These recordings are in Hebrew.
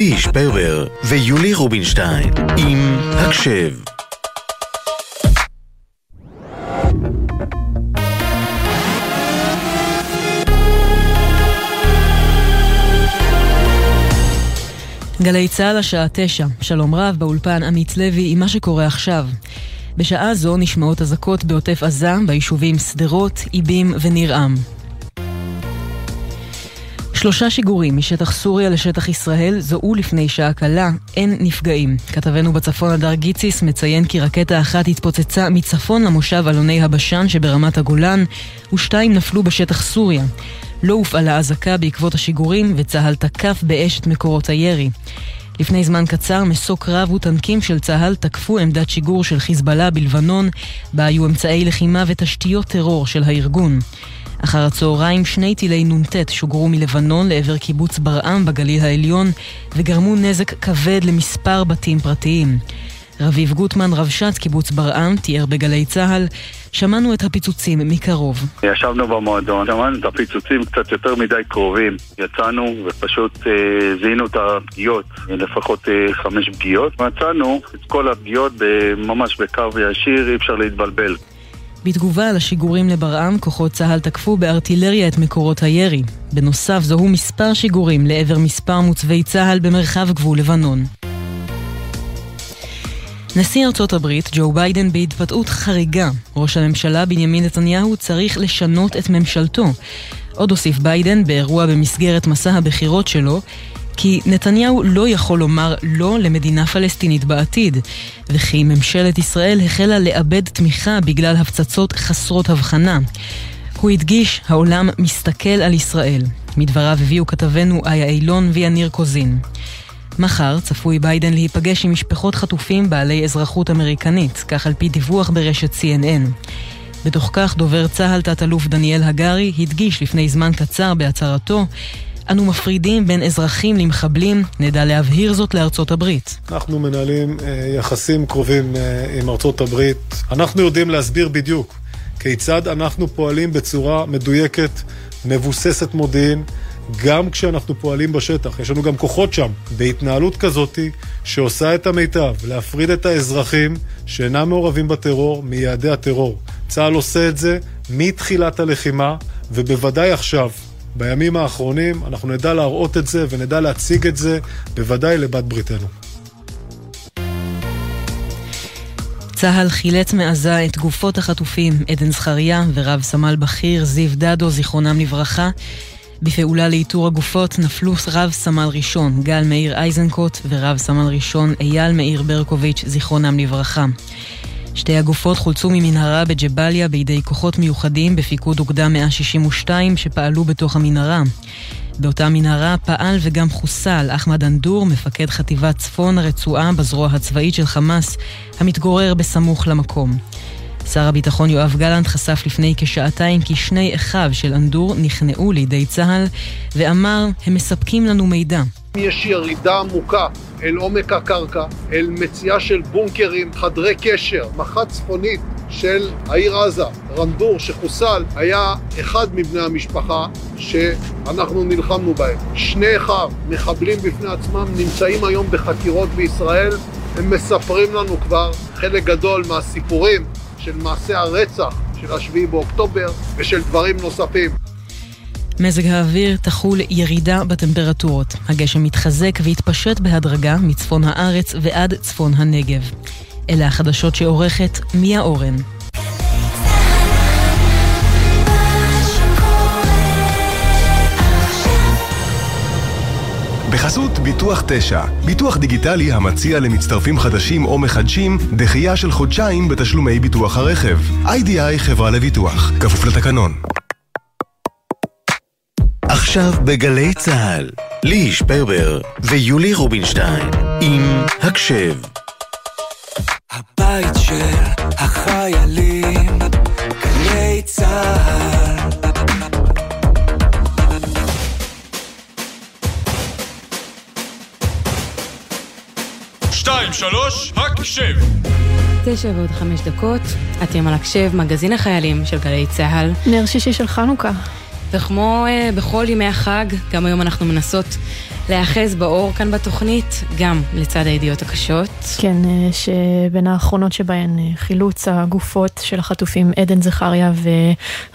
איש פרבר ויולי רובינשטיין עם הקשב גלי צה"ל השעה תשע, שלום רב באולפן עמית לוי עם מה שקורה עכשיו. בשעה זו נשמעות אזעקות בעוטף עזה, ביישובים שדרות, איבים וניר-עם. שלושה שיגורים משטח סוריה לשטח ישראל זוהו לפני שעה קלה, אין נפגעים. כתבנו בצפון הדר גיציס מציין כי רקטה אחת התפוצצה מצפון למושב אלוני הבשן שברמת הגולן, ושתיים נפלו בשטח סוריה. לא הופעלה אזעקה בעקבות השיגורים, וצה"ל תקף באש את מקורות הירי. לפני זמן קצר, מסוק קרב וטנקים של צה"ל תקפו עמדת שיגור של חיזבאללה בלבנון, בה היו אמצעי לחימה ותשתיות טרור של הארגון. אחר הצהריים שני טילי נ"ט שוגרו מלבנון לעבר קיבוץ ברעם בגליל העליון וגרמו נזק כבד למספר בתים פרטיים. רביב גוטמן, רבש"ץ קיבוץ ברעם, תיאר בגלי צה"ל, שמענו את הפיצוצים מקרוב. ישבנו במועדון, שמענו את הפיצוצים קצת יותר מדי קרובים. יצאנו ופשוט אה, זיהינו את הפגיעות, לפחות אה, חמש פגיעות. מצאנו את כל הפגיעות ממש בקו ישיר, אי אפשר להתבלבל. בתגובה על השיגורים לברעם, כוחות צה"ל תקפו בארטילריה את מקורות הירי. בנוסף, זוהו מספר שיגורים לעבר מספר מוצבי צה"ל במרחב גבול לבנון. נשיא ארצות הברית, ג'ו ביידן, בהתבטאות חריגה. ראש הממשלה בנימין נתניהו צריך לשנות את ממשלתו. עוד הוסיף ביידן באירוע במסגרת מסע הבחירות שלו, כי נתניהו לא יכול לומר לא למדינה פלסטינית בעתיד, וכי ממשלת ישראל החלה לאבד תמיכה בגלל הפצצות חסרות הבחנה. הוא הדגיש, העולם מסתכל על ישראל. מדבריו הביאו כתבנו איה אילון ויניר קוזין. מחר צפוי ביידן להיפגש עם משפחות חטופים בעלי אזרחות אמריקנית, כך על פי דיווח ברשת CNN. בתוך כך דובר צה"ל תת-אלוף דניאל הגרי הדגיש לפני זמן קצר בהצהרתו אנו מפרידים בין אזרחים למחבלים, נדע להבהיר זאת לארצות הברית. אנחנו מנהלים אה, יחסים קרובים אה, עם ארצות הברית. אנחנו יודעים להסביר בדיוק כיצד אנחנו פועלים בצורה מדויקת, מבוססת מודיעין, גם כשאנחנו פועלים בשטח. יש לנו גם כוחות שם, בהתנהלות כזאתי שעושה את המיטב, להפריד את האזרחים שאינם מעורבים בטרור מיעדי הטרור. צה"ל עושה את זה מתחילת הלחימה, ובוודאי עכשיו. בימים האחרונים אנחנו נדע להראות את זה ונדע להציג את זה בוודאי לבת בריתנו. צה"ל חילץ מעזה את גופות החטופים עדן זכריה ורב סמל בכיר זיו דדו, זיכרונם לברכה. בפעולה לאיתור הגופות נפלו רב סמל ראשון גל מאיר איזנקוט ורב סמל ראשון אייל מאיר ברקוביץ', זיכרונם לברכה. שתי הגופות חולצו ממנהרה בג'באליה בידי כוחות מיוחדים בפיקוד אוגדה 162 שפעלו בתוך המנהרה. באותה מנהרה פעל וגם חוסל אחמד אנדור, מפקד חטיבת צפון הרצועה בזרוע הצבאית של חמאס, המתגורר בסמוך למקום. שר הביטחון יואב גלנט חשף לפני כשעתיים כי שני אחיו של אנדור נכנעו לידי צה"ל ואמר, הם מספקים לנו מידע. יש ירידה עמוקה אל עומק הקרקע, אל מציאה של בונקרים, חדרי קשר, מח"ט צפונית של העיר עזה, רנדור שחוסל, היה אחד מבני המשפחה שאנחנו נלחמנו בהם. שני אחיו, מחבלים בפני עצמם, נמצאים היום בחקירות בישראל. הם מספרים לנו כבר חלק גדול מהסיפורים של מעשי הרצח של השביעי באוקטובר ושל דברים נוספים. מזג האוויר תחול ירידה בטמפרטורות. הגשם מתחזק ויתפשט בהדרגה מצפון הארץ ועד צפון הנגב. אלה החדשות שעורכת מיה אורן. בחסות ביטוח 9, ביטוח דיגיטלי המציע למצטרפים חדשים או מחדשים דחייה של חודשיים בתשלומי ביטוח הרכב. איי-די-איי חברה לביטוח, כפוף לתקנון. עכשיו בגלי צה"ל, ליהי שפרבר ויולי רובינשטיין עם הקשב. הבית של החיילים, גלי צה"ל שתיים, שלוש, הקשב! תשע ועוד חמש דקות, אתם על הקשב, מגזין החיילים של גלי צה"ל. נר שישי של חנוכה. וכמו uh, בכל ימי החג, גם היום אנחנו מנסות להיאחז באור כאן בתוכנית, גם לצד הידיעות הקשות. כן, אה, שבין האחרונות שבהן אה, חילוץ הגופות של החטופים עדן זכריה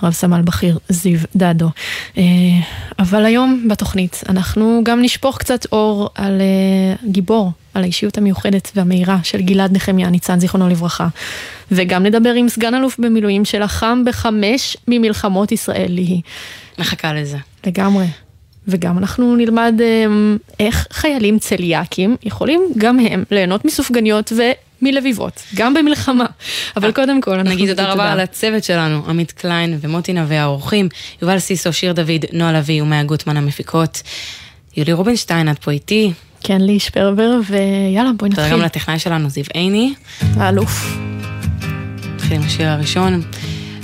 ורב סמל בכיר זיו דדו. אה, אבל היום בתוכנית אנחנו גם נשפוך קצת אור על גיבור, על האישיות המיוחדת והמהירה של גלעד נחמיה ניצן, זיכרונו לברכה. וגם נדבר עם סגן אלוף במילואים שלחם בחמש ממלחמות ישראל ליהי. מחכה לזה. לגמרי. וגם אנחנו נלמד אמ, איך חיילים צליאקים יכולים גם הם ליהנות מסופגניות ומלביבות, גם במלחמה. אבל קודם כל, אנחנו נגיד תודה רבה על הצוות שלנו, עמית קליין ומוטי נווה האורחים, יובל סיסו, שיר דוד, נועה לביא ומאה גוטמן המפיקות. יולי רובינשטיין, את פה איתי. כן, לי שפרבר, ויאללה, בואי נתחיל. תודה גם לטכנאי שלנו, זיו עיני. האלוף. נתחיל עם השיר הראשון,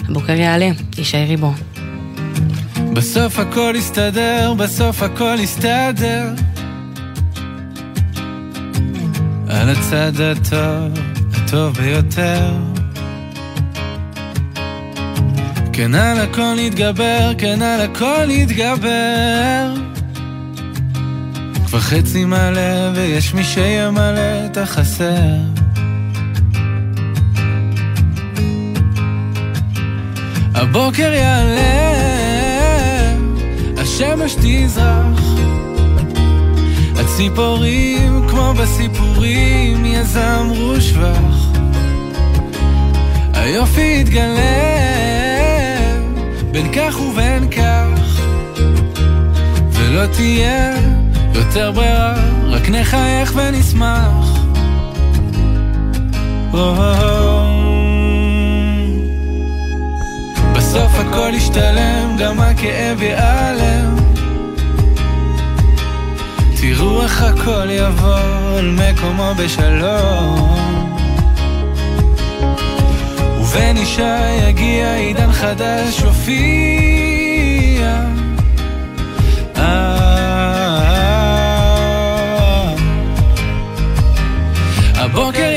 הבוקר יעלה, יישארי בו. בסוף הכל יסתדר, בסוף הכל יסתדר. על הצד הטוב, הטוב ביותר. כן על הכל נתגבר, כן על הכל נתגבר. כבר חצי מלא ויש מי שימלא את החסר. הבוקר יעלה השמש תזרח. הציפורים כמו בסיפורים יזמרו שבח. היופי יתגלה בין כך ובין כך. ולא תהיה יותר ברירה רק נחייך ונשמח. בסוף הכל ישתלם, גם הכאב ייעלם תראו איך הכל יבוא על מקומו בשלום. ובן אישה יגיע עידן חדש הופיע. הבוקר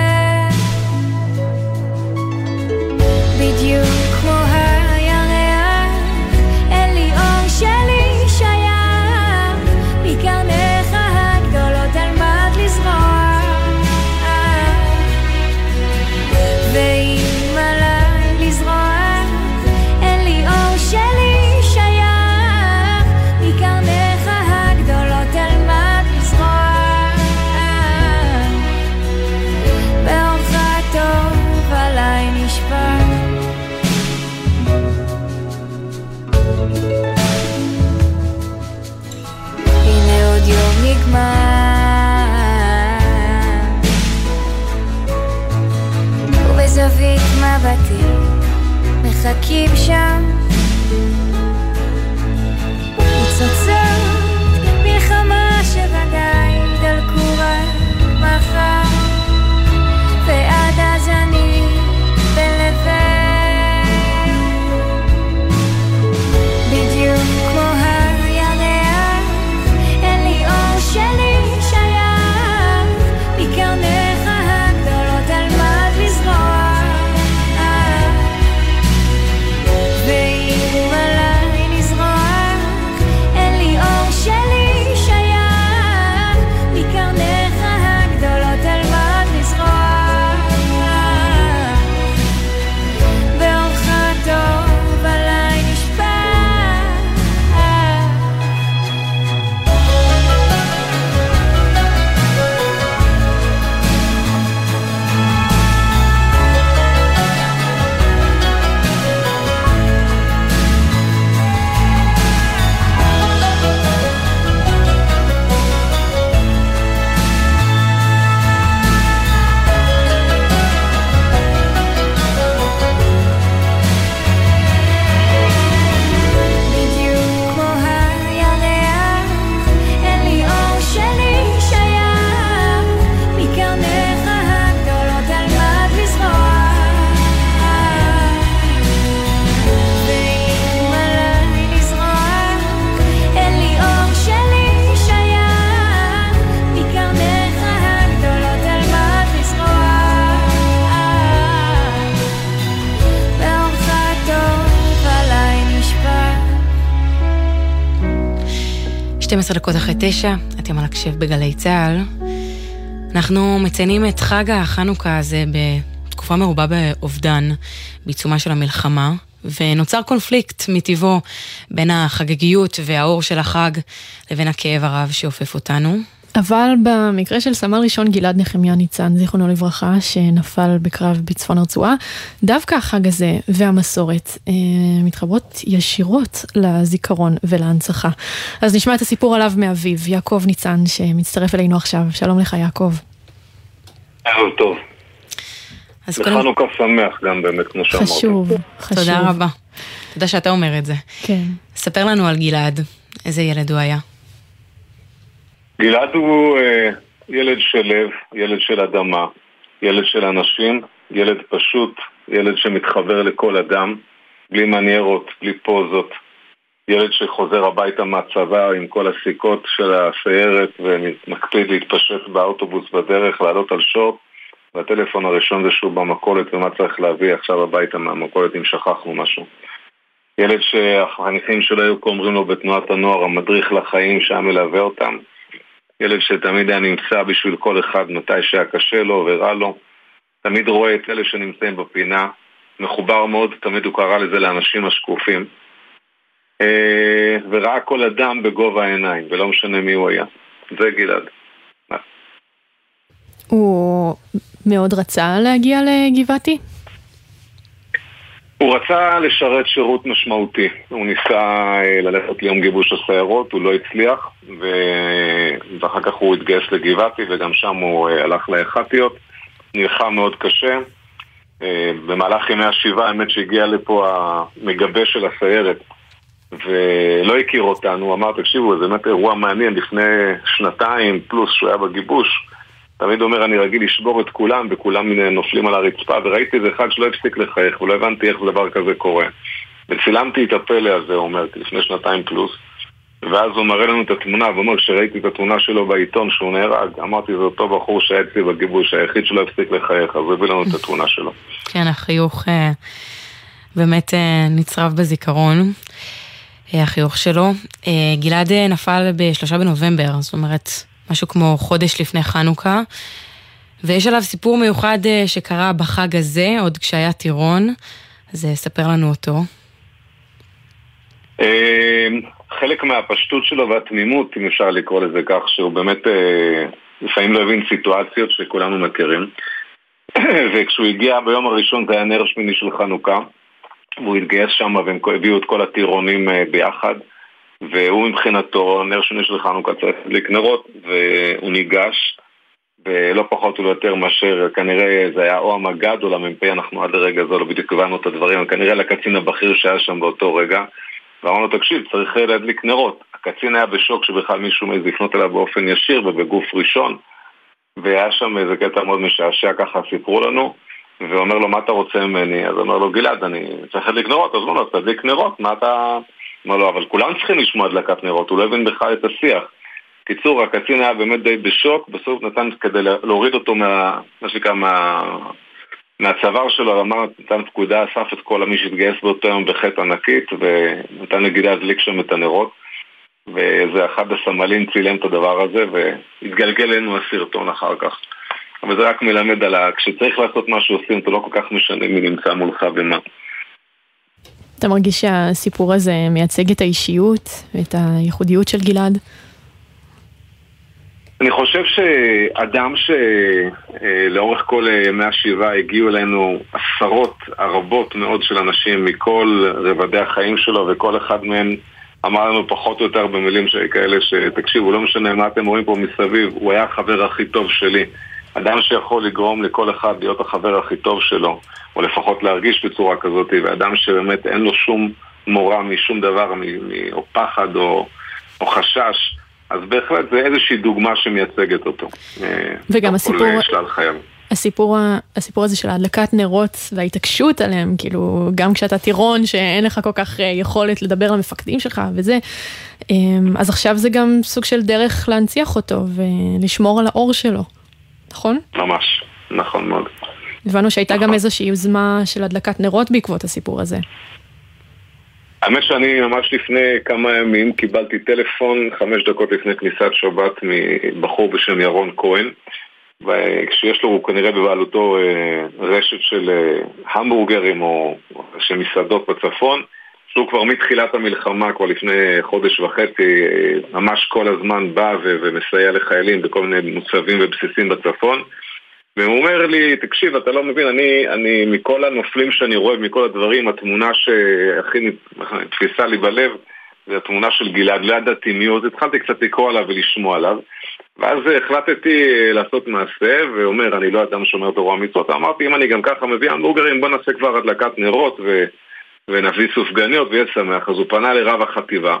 with you. za kimś się 12 דקות אחרי תשע, אתם על הקשב בגלי צה"ל. אנחנו מציינים את חג החנוכה הזה בתקופה מרובה באובדן, בעיצומה של המלחמה, ונוצר קונפליקט מטבעו בין החגיגיות והאור של החג לבין הכאב הרב שאופף אותנו. אבל במקרה של סמל ראשון גלעד נחמיה ניצן, זיכרונו לברכה, שנפל בקרב בצפון הרצועה, דווקא החג הזה והמסורת אה, מתחברות ישירות לזיכרון ולהנצחה. אז נשמע את הסיפור עליו מאביו, יעקב ניצן, שמצטרף אלינו עכשיו. שלום לך, יעקב. ערב טוב. וחנוכה שמח גם באמת, כמו שאמרת. חשוב, חשוב. תודה רבה. תודה שאתה אומר את זה. כן. ספר לנו על גלעד, איזה ילד הוא היה. גלעד הוא אה, ילד של לב, ילד של אדמה, ילד של אנשים, ילד פשוט, ילד שמתחבר לכל אדם, בלי מניירות, בלי פוזות. ילד שחוזר הביתה מהצבא עם כל הסיכות של הסיירת ומקפיד להתפשט באוטובוס בדרך, לעלות על שור והטלפון הראשון זה שהוא במכולת ומה צריך להביא עכשיו הביתה מהמכולת אם שכחנו משהו. ילד שהחניכים שלו היו אומרים לו בתנועת הנוער המדריך לחיים שהיה מלווה אותם. ילד שתמיד היה נמצא בשביל כל אחד מתי שהיה קשה לו ורע לו. תמיד רואה את אלה שנמצאים בפינה. מחובר מאוד, תמיד הוא קרא לזה לאנשים השקופים. אה, וראה כל אדם בגובה העיניים, ולא משנה מי הוא היה. זה גלעד. הוא מאוד רצה להגיע לגבעתי? הוא רצה לשרת שירות משמעותי. הוא ניסה אה, ללכת ליום גיבוש הסיירות, הוא לא הצליח, ו... ואחר כך הוא התגייס לגבעתי, וגם שם הוא אה, הלך לאחתיות. נלחם מאוד קשה. אה, במהלך ימי השבעה, האמת שהגיע לפה המגבה של הסיירת, ולא הכיר אותנו, אמר, תקשיבו, זה באמת אירוע מעניין, לפני שנתיים פלוס שהוא היה בגיבוש. תמיד אומר, אני רגיל לשבור את כולם, וכולם נופלים על הרצפה, וראיתי איזה אחד שלא הפסיק לחייך, ולא הבנתי איך דבר כזה קורה. וצילמתי את הפלא הזה, הוא אומר, לפני שנתיים פלוס, ואז הוא מראה לנו את התמונה, ואומר, כשראיתי את התמונה שלו בעיתון שהוא נהרג, אמרתי, זה אותו בחור שהיה אצלי בגיבוש, היחיד שלא הפסיק לחייך, אז הוא הביא לנו את התמונה שלו. כן, החיוך אה, באמת אה, נצרב בזיכרון. אה, החיוך שלו. גלעד נפל בשלושה בנובמבר, זאת אומרת, משהו כמו חודש לפני חנוכה, ויש עליו סיפור מיוחד אה, שקרה בחג הזה, עוד כשהיה טירון, אז אה, ספר לנו אותו. אמ, חלק מהפשטות שלו והתמימות, אם אפשר לקרוא לזה כך, שהוא באמת אה, לפעמים לא הבין סיטואציות שכולנו מכירים. וכשהוא הגיע ביום הראשון זה היה נר שמיני של חנוכה, והוא התגייס שם והם הביאו את כל הטירונים ביחד. והוא מבחינתו, נר שני של חנוכה צריך להדליק נרות, והוא ניגש, ולא פחות ולא יותר מאשר, כנראה זה היה או המג"ד או למ"פ, אנחנו עד הרגע הזה לא בדיוק הבנו את הדברים, כנראה לקצין הבכיר שהיה שם באותו רגע, ואמרנו, תקשיב, צריך להדליק נרות. הקצין היה בשוק שבכלל מישהו מעז לפנות אליו באופן ישיר ובגוף ראשון, והיה שם איזה קטע מאוד משעשע, ככה סיפרו לנו. ואומר לו, מה אתה רוצה ממני? אז אומר לו, גלעד, אני צריך להדליק נרות, אז אומר לו, תדליק נרות, מה אתה... אמר לו, אבל כולם צריכים לשמוע הדלקת נרות, הוא לא הבין בכלל את השיח. קיצור, הקצין היה באמת די בשוק, בסוף נתן כדי להוריד אותו מה... מה שנקרא, מה... מהצוואר שלו, אמר, נתן פקודה, אסף את כל מי שהתגייס באותו יום בחטא ענקית, ונתן לגידי להדליק שם את הנרות. וזה אחד הסמלים צילם את הדבר הזה, והתגלגל אלינו הסרטון אחר כך. אבל זה רק מלמד על ה... כשצריך לעשות מה שעושים, אתה לא כל כך משנה מי נמצא מולך ומה. אתה מרגיש שהסיפור הזה מייצג את האישיות ואת הייחודיות של גלעד? אני חושב שאדם שלאורך כל ימי השבעה הגיעו אלינו עשרות הרבות מאוד של אנשים מכל רבדי החיים שלו וכל אחד מהם אמר לנו פחות או יותר במילים כאלה שתקשיבו, לא משנה מה אתם רואים פה מסביב, הוא היה החבר הכי טוב שלי. אדם שיכול לגרום לכל אחד להיות החבר הכי טוב שלו, או לפחות להרגיש בצורה כזאת, ואדם שבאמת אין לו שום מורא משום דבר, או פחד או, או חשש, אז בהחלט זה איזושהי דוגמה שמייצגת אותו. אה, וגם הסיפור... הסיפור, הסיפור הזה של ההדלקת נרות וההתעקשות עליהם, כאילו, גם כשאתה טירון שאין לך כל כך אה, יכולת לדבר למפקדים שלך וזה, אמ, אז עכשיו זה גם סוג של דרך להנציח אותו ולשמור על האור שלו. נכון? ממש, נכון מאוד. הבנו שהייתה נכון. גם איזושהי יוזמה של הדלקת נרות בעקבות הסיפור הזה. האמת שאני ממש לפני כמה ימים קיבלתי טלפון חמש דקות לפני כניסת שבת מבחור בשם ירון כהן כשיש לו, הוא כנראה בבעלותו אה, רשת של אה, המבורגרים או של מסעדות בצפון שהוא כבר מתחילת המלחמה, כבר לפני חודש וחצי, אה, ממש כל הזמן בא ומסייע לחיילים בכל מיני מוצבים ובסיסים בצפון והוא אומר לי, תקשיב, אתה לא מבין, אני, אני מכל הנופלים שאני רואה, מכל הדברים, התמונה שהכי תפיסה לי בלב זה התמונה של גלעד, לא ידעתי מי אז התחלתי קצת לקרוא עליו ולשמוע עליו. ואז החלטתי לעשות מעשה, ואומר, אני לא אדם שומר תורה ומצוות, אמרתי, אם אני גם ככה מביא המבורגרים, בוא נעשה כבר הדלקת נרות ו... ונביא סופגניות ויהיה שמח. אז הוא פנה לרב החטיבה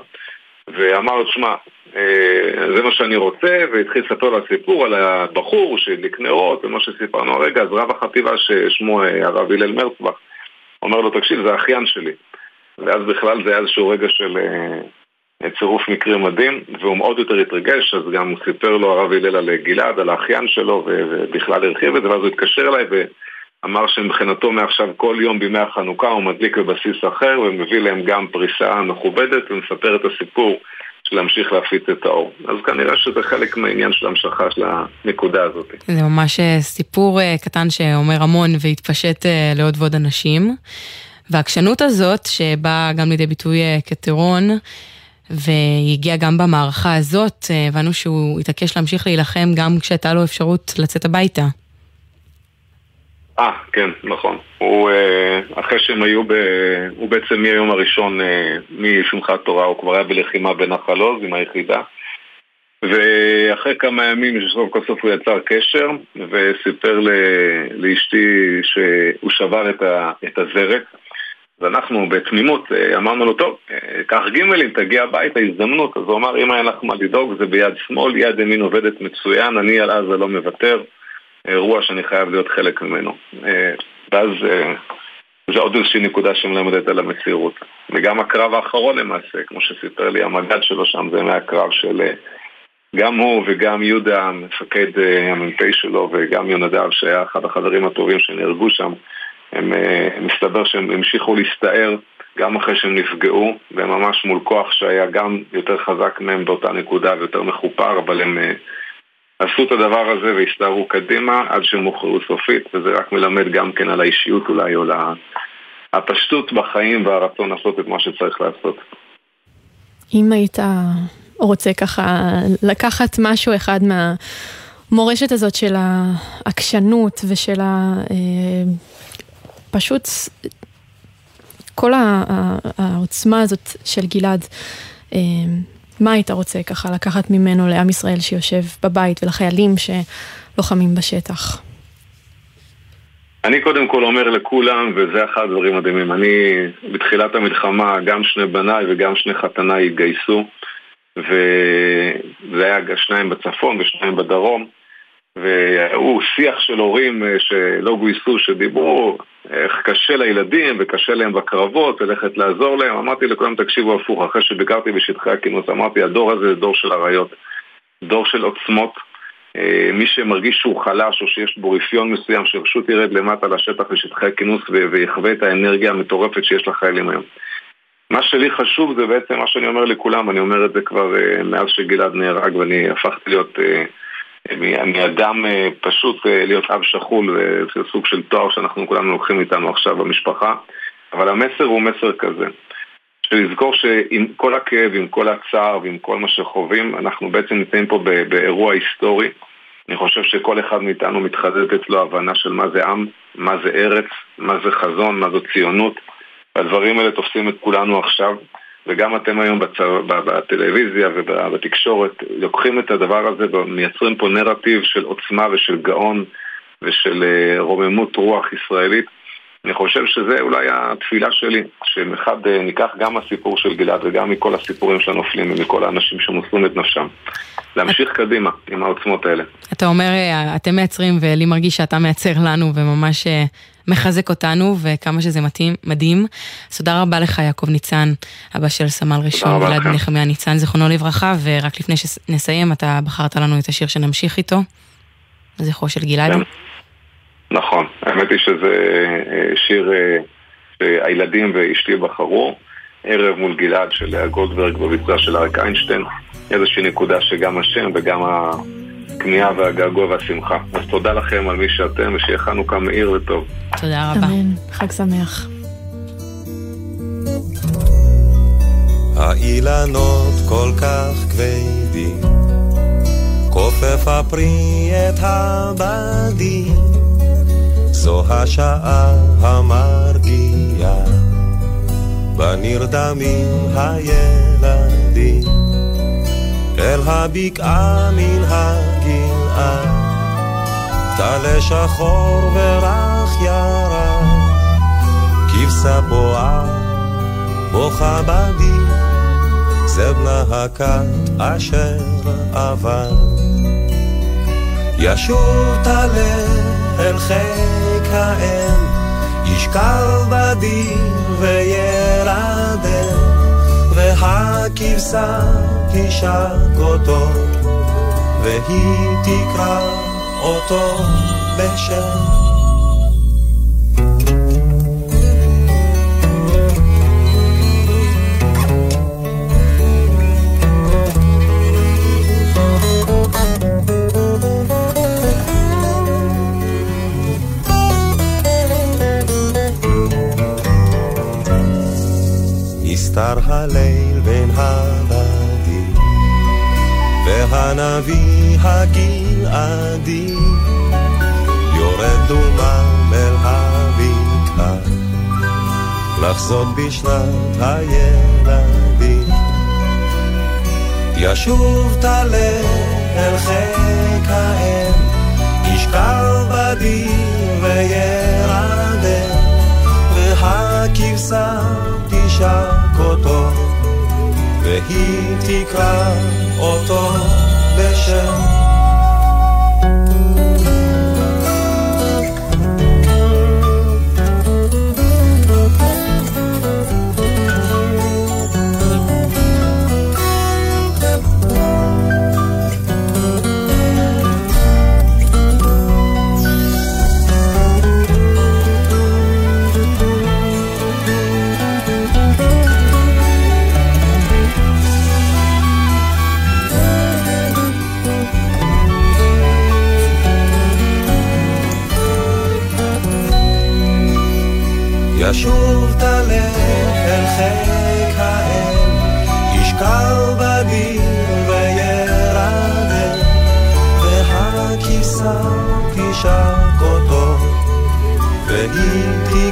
ואמר שמע, אה, זה מה שאני רוצה, והתחיל לספר לו סיפור על הבחור שהדליק נרות ומה שסיפרנו הרגע, אז רב החטיבה ששמו אה, הרב הלל מרצבך אומר לו, תקשיב, זה האחיין שלי. ואז בכלל זה היה איזשהו רגע של אה, צירוף מקרים מדהים, והוא מאוד יותר התרגש, אז גם הוא סיפר לו הרב הלל על גלעד, על האחיין שלו, ובכלל הרחיב את זה, ואז הוא התקשר אליי ואמר שמבחינתו מעכשיו כל יום בימי החנוכה הוא מדליק בבסיס אחר ומביא להם גם פריסה מכובדת ומספר את הסיפור להמשיך להפיץ את האור. אז כנראה שזה חלק מהעניין של המשכה של הנקודה הזאת. זה ממש אה, סיפור אה, קטן שאומר המון והתפשט אה, לעוד ועוד אנשים. והעקשנות הזאת, שבאה גם לידי ביטוי כטירון, והיא הגיעה גם במערכה הזאת, הבנו שהוא התעקש להמשיך להילחם גם כשהייתה לו אפשרות לצאת הביתה. אה, כן, נכון. הוא, אה, אחרי שהם היו, ב... הוא בעצם מהיום הראשון אה, משמחת תורה, הוא כבר היה בלחימה בנחל עוז עם היחידה. ואחרי כמה ימים שסוף כל סוף הוא יצר קשר וסיפר לאשתי שהוא שבר את, ה... את הזרת ואנחנו בתמימות אה, אמרנו לו, טוב, קח גימלים, תגיע הביתה, הזדמנות. אז הוא אמר, אם היה לך מה לדאוג זה ביד שמאל, יד ימין עובדת מצוין, אני על עזה לא מוותר. אירוע שאני חייב להיות חלק ממנו. אה, ואז אה, זה עוד איזושהי נקודה שמלמדת על המסירות. וגם הקרב האחרון למעשה, כמו שסיפר לי המג"ד שלו שם, זה מהקרב של אה, גם הוא וגם יהודה, המפקד המ"פ שלו, וגם יונדב, שהיה אחד החברים הטובים שנהרגו שם, הם, מסתבר שהם המשיכו להסתער גם אחרי שהם נפגעו, והם ממש מול כוח שהיה גם יותר חזק מהם באותה נקודה ויותר מחופר, אבל הם עשו את הדבר הזה והסתערו קדימה עד שהם הוכרעו סופית, וזה רק מלמד גם כן על האישיות אולי, או הפשטות בחיים והרצון לעשות את מה שצריך לעשות. אם היית רוצה ככה לקחת משהו אחד מהמורשת הזאת של העקשנות ושל ה... אה, פשוט כל העוצמה הזאת של גלעד, אה, מה היית רוצה ככה לקחת ממנו לעם ישראל שיושב בבית ולחיילים שלוחמים בשטח? אני קודם כל אומר לכולם, וזה אחד הדברים מדהימים, אני בתחילת המלחמה, גם שני בניי וגם שני חתניי התגייסו, וזה היה שניים בצפון ושניים בדרום, והוא שיח של הורים אה, שלא גויסו, שדיברו איך קשה לילדים וקשה להם בקרבות, ללכת לעזור להם. אמרתי לכולם, תקשיבו הפוך, אחרי שביקרתי בשטחי הכינוס, אמרתי, הדור הזה זה דור של אריות, דור של עוצמות. אה, מי שמרגיש שהוא חלש או שיש בו רפיון מסוים, שפשוט ירד למטה לשטח לשטחי הכינוס ויחווה את האנרגיה המטורפת שיש לחיילים היום. מה שלי חשוב זה בעצם מה שאני אומר לכולם, אני אומר את זה כבר uh, מאז שגלעד נהרג ואני הפכתי להיות uh, מאדם אה, פשוט אה, להיות אב שכול, זה סוג של תואר שאנחנו כולנו לוקחים איתנו עכשיו במשפחה, אבל המסר הוא מסר כזה. שלזכור שעם כל הכאב, עם כל הצער ועם כל מה שחווים, אנחנו בעצם נמצאים פה באירוע היסטורי. אני חושב שכל אחד מאיתנו מתחדדת אצלו הבנה של מה זה עם, מה זה ארץ, מה זה חזון, מה זו ציונות. והדברים האלה תופסים את כולנו עכשיו. וגם אתם היום בצו, בטלוויזיה ובתקשורת לוקחים את הדבר הזה ומייצרים פה נרטיב של עוצמה ושל גאון ושל אה, רוממות רוח ישראלית. אני חושב שזה אולי התפילה שלי, שמחד אה, ניקח גם הסיפור של גלעד וגם מכל הסיפורים של הנופלים ומכל האנשים שמוסרים את נפשם. להמשיך קדימה עם העוצמות האלה. אתה אומר, אה, אתם מייצרים ולי מרגיש שאתה מייצר לנו וממש מחזק אותנו, וכמה שזה מתאים, מדהים. אז תודה רבה לך, יעקב ניצן, אבא של סמל ראשון, ולד נחמיה ניצן, זיכרונו לברכה, ורק לפני שנסיים, אתה בחרת לנו את השיר שנמשיך איתו, זכרו של גלעד. כן. נכון, האמת היא שזה אה, שיר אה, שהילדים ואשתי בחרו. ערב מול גלעד של לאה גולדברג בביצוע של אריק איינשטיין, איזושהי נקודה שגם השם וגם הכמיהה והגעגוע והשמחה. אז תודה לכם על מי שאתם, ושיהיה חנוכה מאיר וטוב. תודה רבה. אמן, חג שמח. האילנות כל כך כבדים, כופף הפרי את הבדים, זו השעה המרגיעה, בנרדמים הילדים, אל הבקעה מן הגלעה, טלה שחור ורך ירה, כבשה בועה, בוכה בדיר. זה בנה הכת אשר עבר. ישוב טלה אל חיק האם, ישכב בדיר וילדם, והכבשה תשק אותו, והיא תקרא אותו בשם. נסתר הליל בין הבדים, והנביא הגלעדי יורד דומם אל הבקעה, לחזות בשנת הילדים. ישוב טלה אל חיק האם, ישכב בדיר תקרא אותו בשם.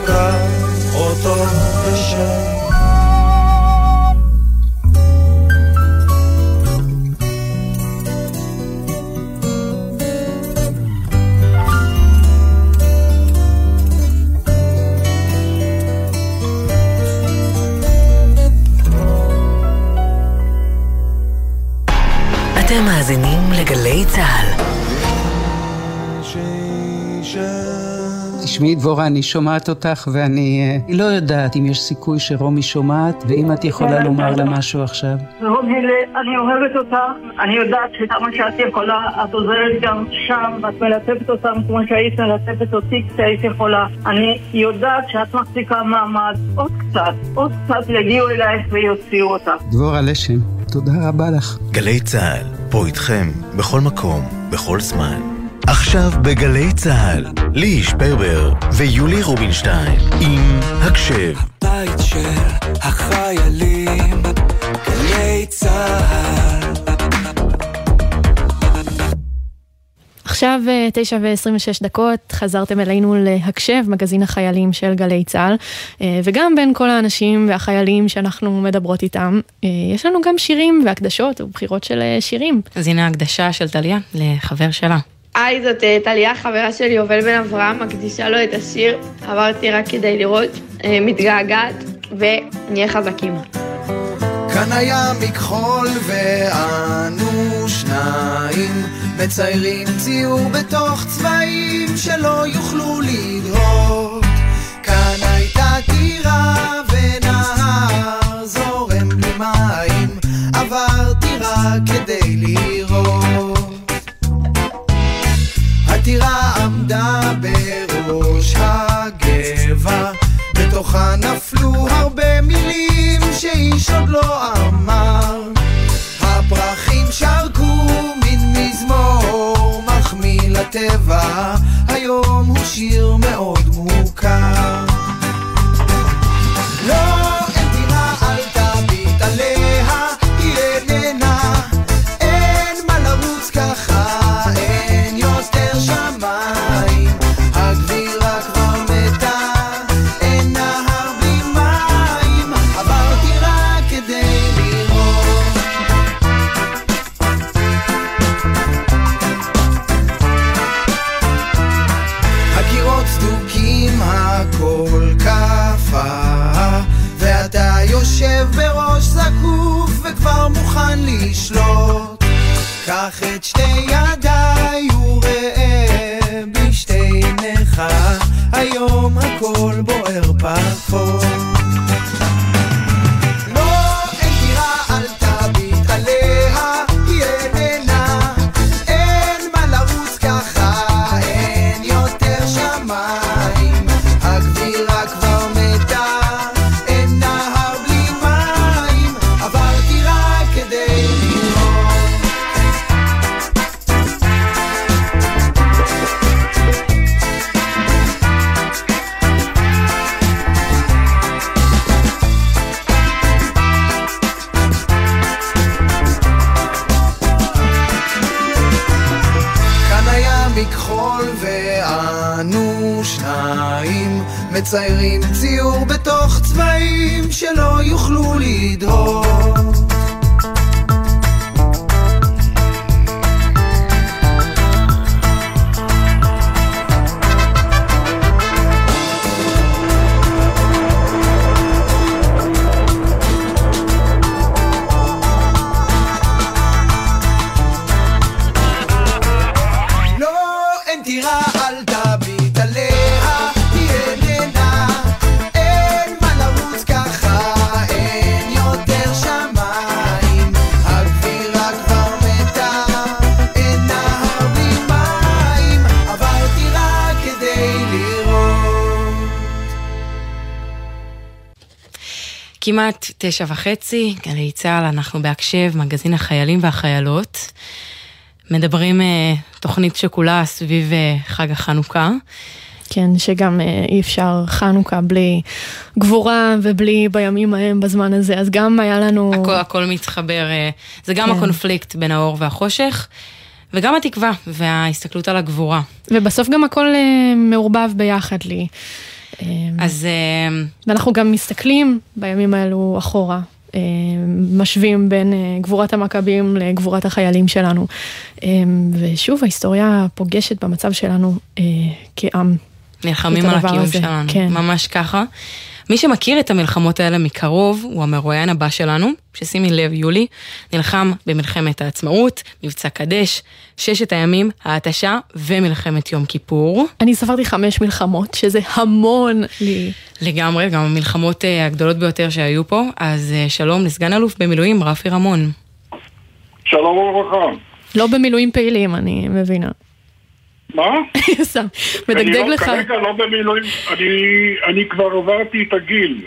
תקרא אותו בשם. דבורה, אני שומעת אותך ואני אה, לא יודעת אם יש סיכוי שרומי שומעת, ואם את יכולה לומר לה משהו עכשיו. רומי, אני אוהבת אותה, אני יודעת שכמה שאת יכולה, את עוזרת גם שם, את מלטפת אותם כמו שהיית מלטפת אותי כשהיית יכולה. אני יודעת שאת מחזיקה מעמד, עוד קצת, עוד קצת יגיעו אלייך ויוציאו אותך. דבורה לשם, תודה רבה לך. גלי צה"ל, פה איתכם, בכל מקום, בכל זמן. עכשיו בגלי צה"ל, ליהי שפרבר ויולי רובינשטיין עם הקשב. בית של החיילים, גלי צה"ל. עכשיו אה, תשע ועשרים ושש דקות, חזרתם אלינו להקשב, מגזין החיילים של גלי צה"ל, אה, וגם בין כל האנשים והחיילים שאנחנו מדברות איתם, אה, יש לנו גם שירים והקדשות ובחירות של שירים. אז הנה ההקדשה של טליה לחבר שלה. היי, זאת אה, טליה, חברה שלי יובל בן אברהם, מקדישה לו את השיר עברתי רק כדי לראות, אה, מתגעגעת, ונהיה חזקים. כאן היה מכחול ואנו שניים מציירים ציור בתוך צבעים שלא יוכלו לדהור כאן הייתה טירה ונהר זורם בלי מים עברתי רק כדי לראות הטירה עמדה בראש הגבע, בתוכה נפלו הרבה מילים שאיש עוד לא אמר. הפרחים שרקו מן מזמור מחמיא לטבע, היום הוא שיר מאוד מוכר. כל כאפה ואתה יושב בראש זקוף וכבר מוכן לשלוט. קח את שתי ידיים תשע וחצי, גלי צה"ל, אנחנו בהקשב, מגזין החיילים והחיילות. מדברים אה, תוכנית שכולה סביב אה, חג החנוכה. כן, שגם אה, אי אפשר חנוכה בלי גבורה ובלי בימים ההם בזמן הזה, אז גם היה לנו... הכל, הכל מתחבר, זה גם כן. הקונפליקט בין האור והחושך, וגם התקווה וההסתכלות על הגבורה. ובסוף גם הכל מעורבב ביחד לי. אה, אז... אה, ואנחנו גם מסתכלים בימים האלו אחורה. אה, משווים בין אה, גבורת המכבים לגבורת החיילים שלנו. ושוב, ההיסטוריה פוגשת במצב שלנו אה, כעם. נלחמים על הקיום הזה. שלנו, כן. ממש ככה. מי שמכיר את המלחמות האלה מקרוב הוא המרואיין הבא שלנו, ששימי לב יולי, נלחם במלחמת העצמאות, מבצע קדש, ששת הימים, ההתשה ומלחמת יום כיפור. אני ספרתי חמש מלחמות, שזה המון לי. לגמרי, גם המלחמות אה, הגדולות ביותר שהיו פה, אז אה, שלום לסגן אלוף במילואים רפי רמון. שלום וברכה. לא במילואים פעילים, אני מבינה. מה? סתם, מדגדג אני לא- לך. כרגע לא במילואים, אני, אני כבר עברתי את הגיל.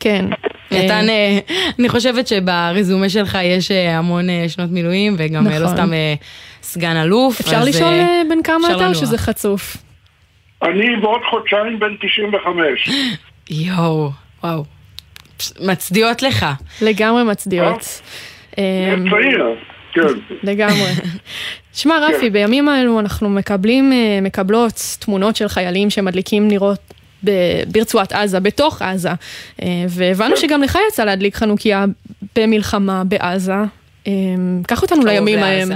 כן. נתן, אה, אני חושבת שברזומה שלך יש אה, המון אה, שנות מילואים, וגם אה, לא נכון. סתם אה, סגן אלוף. אפשר לשאול אה, אה, בן כמה אתה או. שזה חצוף? אני בעוד חודשיים בן 95. יואו, וואו. מצדיעות לך. לגמרי מצדיעות. אה, צעיר, כן. לגמרי. שמע רפי, בימים האלו אנחנו מקבלים, אה, מקבלות תמונות של חיילים שמדליקים נרות ברצועת עזה, בתוך עזה, אה, והבנו שגם לך יצא להדליק חנוכיה במלחמה בעזה. אה, קח אותנו לימים ההם.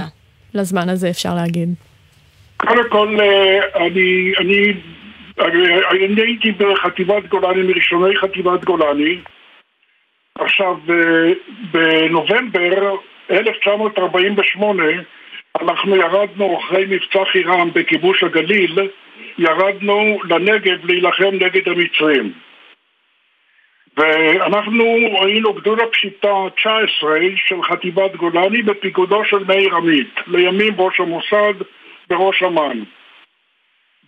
לזמן הזה אפשר להגיד. קודם כל, אני, אני, אני, אני הייתי בחטיבת גולני, מראשוני חטיבת גולני. עכשיו, בנובמבר 1948, אנחנו ירדנו אחרי מבצע חירם בכיבוש הגליל, ירדנו לנגב להילחם נגד המצרים. ואנחנו היינו גדוד הפשיטה 19 של חטיבת גולני בפיקודו של מאיר עמית, לימים ראש המוסד וראש אמ"ן.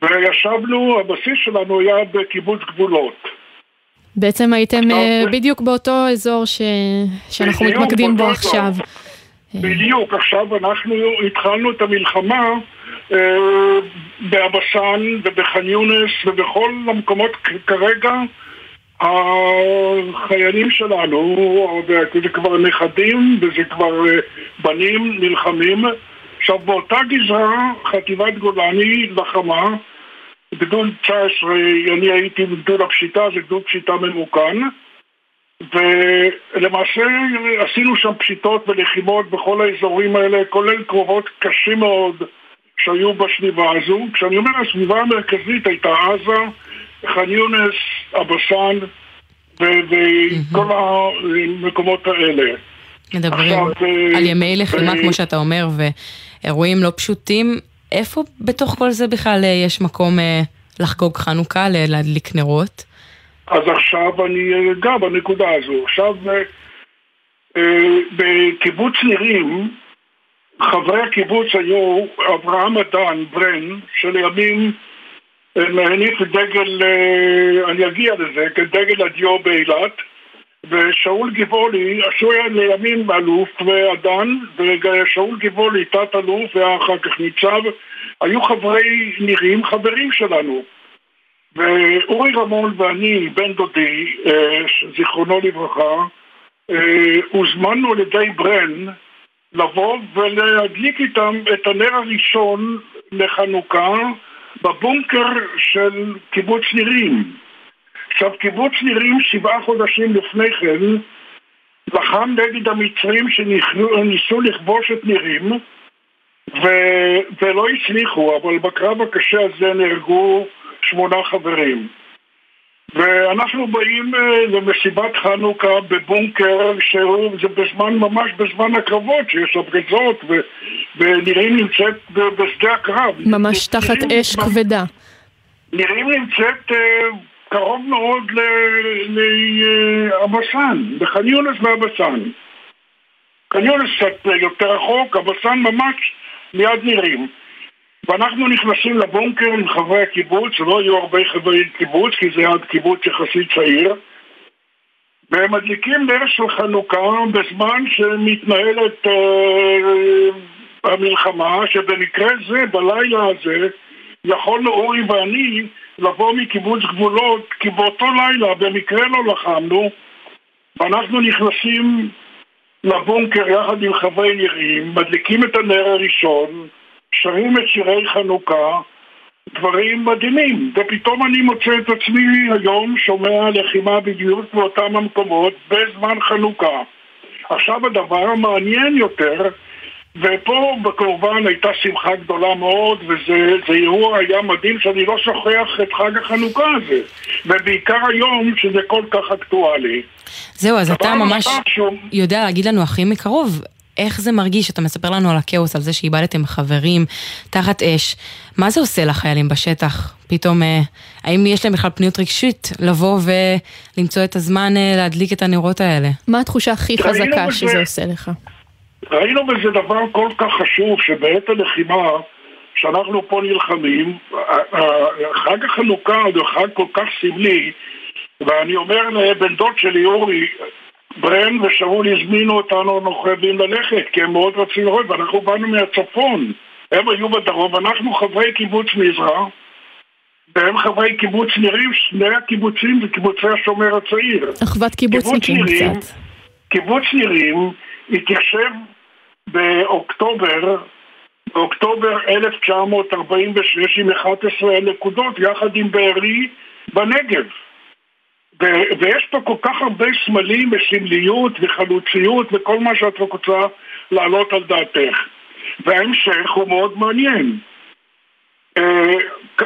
וישבנו, הבסיס שלנו היה בקיבוץ גבולות. בעצם הייתם אה, טוב. בדיוק באותו אזור ש... שאנחנו מתמקדים בו באותו אזור. בדיוק, עכשיו אנחנו התחלנו את המלחמה אה, באבסן ובח'אן יונס ובכל המקומות כרגע החיילים שלנו, זה כבר נכדים וזה כבר אה, בנים נלחמים. עכשיו באותה גזרה חטיבת גולני לחמה, גדוד 19, אני הייתי בגדוד הפשיטה, זה גדוד פשיטה ממוכן. ולמעשה עשינו שם פשיטות ולחימות בכל האזורים האלה, כולל קרובות קשים מאוד שהיו בסביבה הזו. כשאני אומר הסביבה המרכזית הייתה עזה, ח'אן יונס, אבסן וכל המקומות האלה. מדברים עכשיו, אה, על ימי לחימה, אה, כמו שאתה אומר, ואירועים לא פשוטים. איפה בתוך כל זה בכלל אה, יש מקום לחגוג חנוכה, להדליק נרות? אז עכשיו אני אגע בנקודה הזו. עכשיו, אה, אה, בקיבוץ נירים, חברי הקיבוץ היו אברהם אדן, ברן, שלימים אה, הניף דגל, אה, אני אגיע לזה, כדגל הדיו באילת, ושאול גבעולי, שהוא היה לימים אלוף ואדן, ושאול גבעולי תת אלוף ואחר כך ניצב, היו חברי נירים, חברים שלנו. ואורי רמון ואני, בן דודי, אה, זיכרונו לברכה, אה, הוזמנו על ידי ברן לבוא ולהדליק איתם את הנר הראשון לחנוכה בבונקר של קיבוץ נירים. עכשיו, קיבוץ נירים שבעה חודשים לפני כן לחם נגד המצרים שניסו לכבוש את נירים ו... ולא הצליחו, אבל בקרב הקשה הזה נהרגו שמונה חברים. ואנחנו באים אה, למסיבת חנוכה בבונקר שזה בזמן, ממש בזמן הקרבות, שיש ו... ונראים נמצאת בשדה הקרב. ממש תחת נראים- אש כבדה. נראים נמצאת אה, קרוב מאוד לאבסן, בח'אן יונס ואבסן. ח'אן יונס קצת אה, יותר רחוק, אבסן ממש ליד נירים. ואנחנו נכנסים לבונקר עם חברי הקיבוץ, לא היו הרבה חברי קיבוץ, כי זה היה קיבוץ יחסית צעיר, והם מדליקים נר של חנוכה בזמן שמתנהלת אה, המלחמה, שבמקרה זה, בלילה הזה, יכולנו אורי ואני לבוא מקיבוץ גבולות, כי באותו לילה במקרה לא לחמנו, ואנחנו נכנסים לבונקר יחד עם חברי נירים, מדליקים את הנר הראשון, שרים את שירי חנוכה, דברים מדהימים, ופתאום אני מוצא את עצמי היום שומע לחימה בדיוק באותם המקומות בזמן חנוכה. עכשיו הדבר המעניין יותר, ופה כמובן הייתה שמחה גדולה מאוד, וזה זה אירוע היה מדהים שאני לא שוכח את חג החנוכה הזה, ובעיקר היום שזה כל כך אקטואלי. זהו, אז אתה ממש שהוא- יודע להגיד לנו הכי מקרוב, איך זה מרגיש? אתה מספר לנו על הכאוס, על זה שאיבדתם חברים תחת אש. מה זה עושה לחיילים בשטח? פתאום, אה, האם יש להם בכלל פניות רגשית לבוא ולמצוא את הזמן אה, להדליק את הנרות האלה? מה התחושה הכי חזקה בזה- שזה עושה לך? ראינו בזה דבר כל כך חשוב, שבעת הלחימה, שאנחנו פה נלחמים, חג החנוכה זה חג כל כך סמלי, ואני אומר לבן דוד שלי, אורי, ברן ושאול הזמינו אותנו, אנחנו חייבים ללכת, כי הם מאוד רצו לראות, ואנחנו באנו מהצפון. הם היו בדרום, ואנחנו חברי קיבוץ מזרע, והם חברי קיבוץ נירים, שני הקיבוצים זה קיבוצי השומר הצעיר. אחוות קיבוצניקים נירים- קצת. קיבוץ נירים התיישב באוקטובר, באוקטובר 1946 עם 11 נקודות יחד עם בארי בנגב. ו- ויש פה כל כך הרבה סמלים וסמליות וחלוציות וכל מה שאת רוצה להעלות על דעתך. וההמשך הוא מאוד מעניין. אה,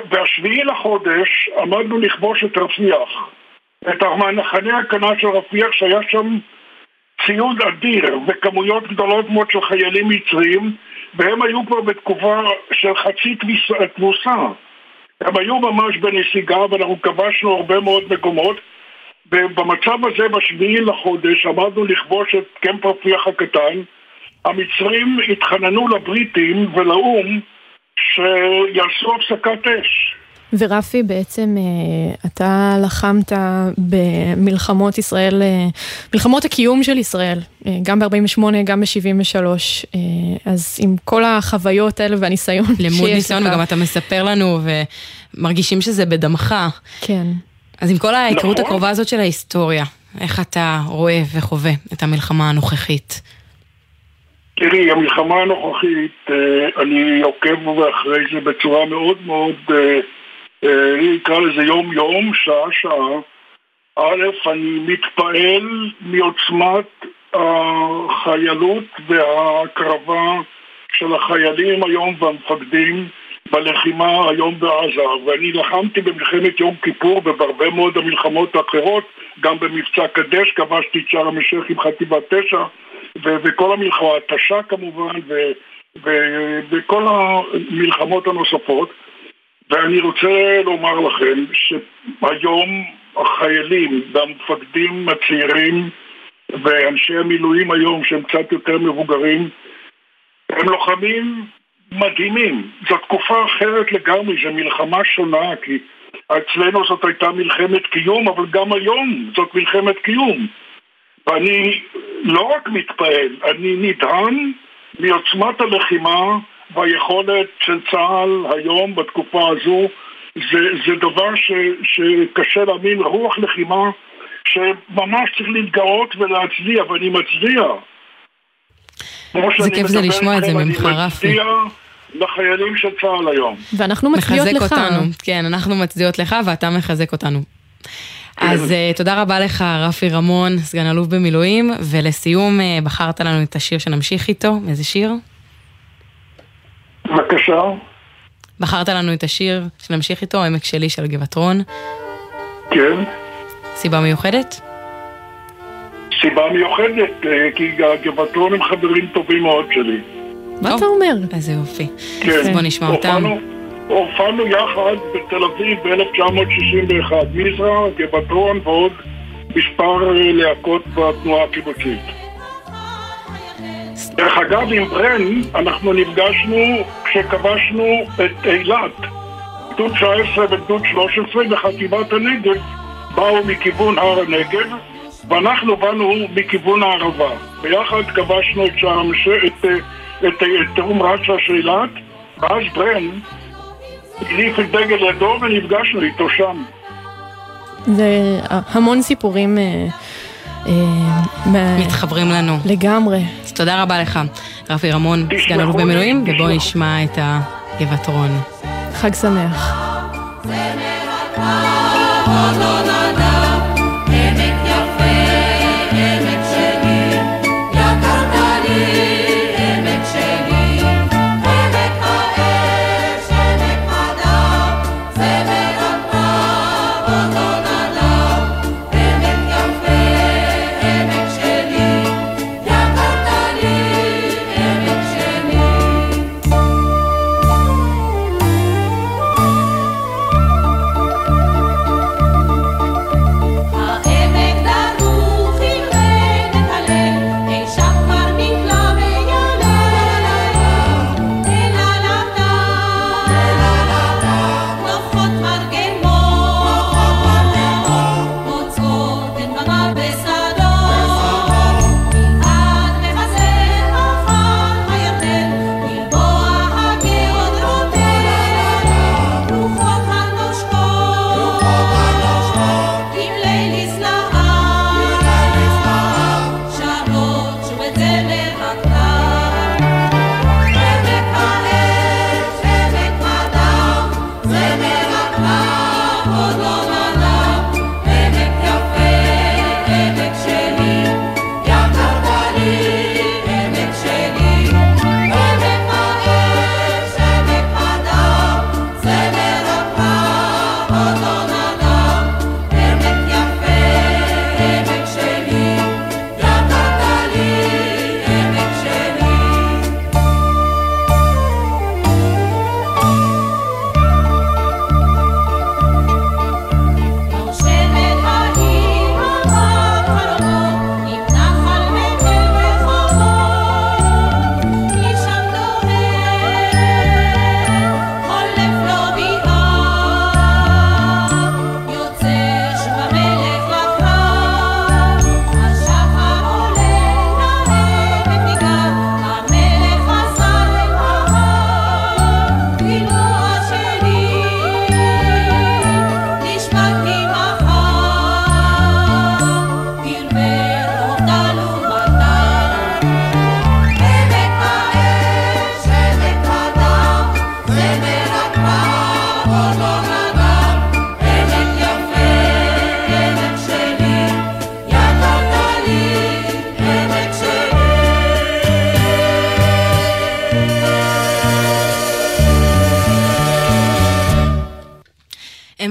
בשביעי לחודש עמדנו לכבוש את רפיח, את המחנה הקנה של רפיח שהיה שם ציוד אדיר וכמויות גדולות מאוד של חיילים מצרים והם היו כבר בתקופה של חצי תבוסה. הם היו ממש בנסיגה ואנחנו כבשנו הרבה מאוד מקומות ובמצב הזה בשביעי לחודש עמדנו לכבוש את קמפ רפיח הקטן המצרים התחננו לבריטים ולאו"ם שיעשו הפסקת אש. ורפי, בעצם אה, אתה לחמת במלחמות ישראל, אה, מלחמות הקיום של ישראל, אה, גם ב-48, גם ב-73, אז עם כל החוויות האלה והניסיון שיש לך. למוד ניסיון, וגם אתה מספר לנו, ומרגישים שזה בדמך. כן. אז עם כל ההיכרות נכון. הקרובה הזאת של ההיסטוריה, איך אתה רואה וחווה את המלחמה הנוכחית? תראי, המלחמה הנוכחית, אה, אני עוקב אחרי זה בצורה מאוד מאוד, אה, אה, אני אקרא לזה יום-יום, שעה-שעה. א', אני מתפעל מעוצמת החיילות וההקרבה של החיילים היום והמפקדים בלחימה היום בעזה. ואני לחמתי במלחמת יום כיפור ובהרבה מאוד המלחמות האחרות, גם במבצע קדש, כבשתי את שער המשך עם חטיבת תשע, ו- וכל המלחמה, התשה כמובן, ו- ו- וכל המלחמות הנוספות. ואני רוצה לומר לכם שהיום החיילים והמפקדים הצעירים ואנשי המילואים היום שהם קצת יותר מבוגרים הם לוחמים מדהימים. זו תקופה אחרת לגמרי, זו מלחמה שונה כי אצלנו זאת הייתה מלחמת קיום אבל גם היום זאת מלחמת קיום. ואני לא רק מתפעל, אני נדהם מעוצמת הלחימה והיכולת של צה"ל היום, בתקופה הזו, זה, זה דבר ש, שקשה להאמין, רוח לחימה שממש צריך להתגאות ולהצדיע, ואני מצדיע. איזה כיף זה לשמוע את זה ממך, רפי. אני מצדיע לחיילים של צה"ל היום. ואנחנו מצדיעות לך. מחזק אותנו, כן, אנחנו מצדיעות לך ואתה מחזק אותנו. אז uh, תודה רבה לך, רפי רמון, סגן אלוף במילואים, ולסיום, uh, בחרת לנו את השיר שנמשיך איתו, איזה שיר? בבקשה. בחרת לנו את השיר שנמשיך איתו, עמק שלי של גבעתרון. כן. סיבה מיוחדת? סיבה מיוחדת, אה, כי גבעתרון הם חברים טובים מאוד שלי. מה אתה אומר? איזה יופי. כן. אז בוא נשמע אותם. הופענו- יחד בתל אביב ב-1961, מזרע, גבעתרון ועוד מספר אה, להקות בתנועה הקיבוצית. דרך אגב, עם ברן אנחנו נפגשנו כשכבשנו את אילת. גדוד 19 וגדוד 13 בחטיבת הנגב באו מכיוון הר הנגב ואנחנו באנו מכיוון הערבה. ביחד כבשנו את שער את, אה, את, אה, תאום רצה של אילת ואז ברן הדליק את דגל ידו ונפגשנו איתו שם. זה המון סיפורים אה, אה, מתחברים לנו. לגמרי. אז תודה רבה לך, רפי רמון, סגן אלוף במילואים, ובואו נשמע את הגבעתרון. חג שמח. העמק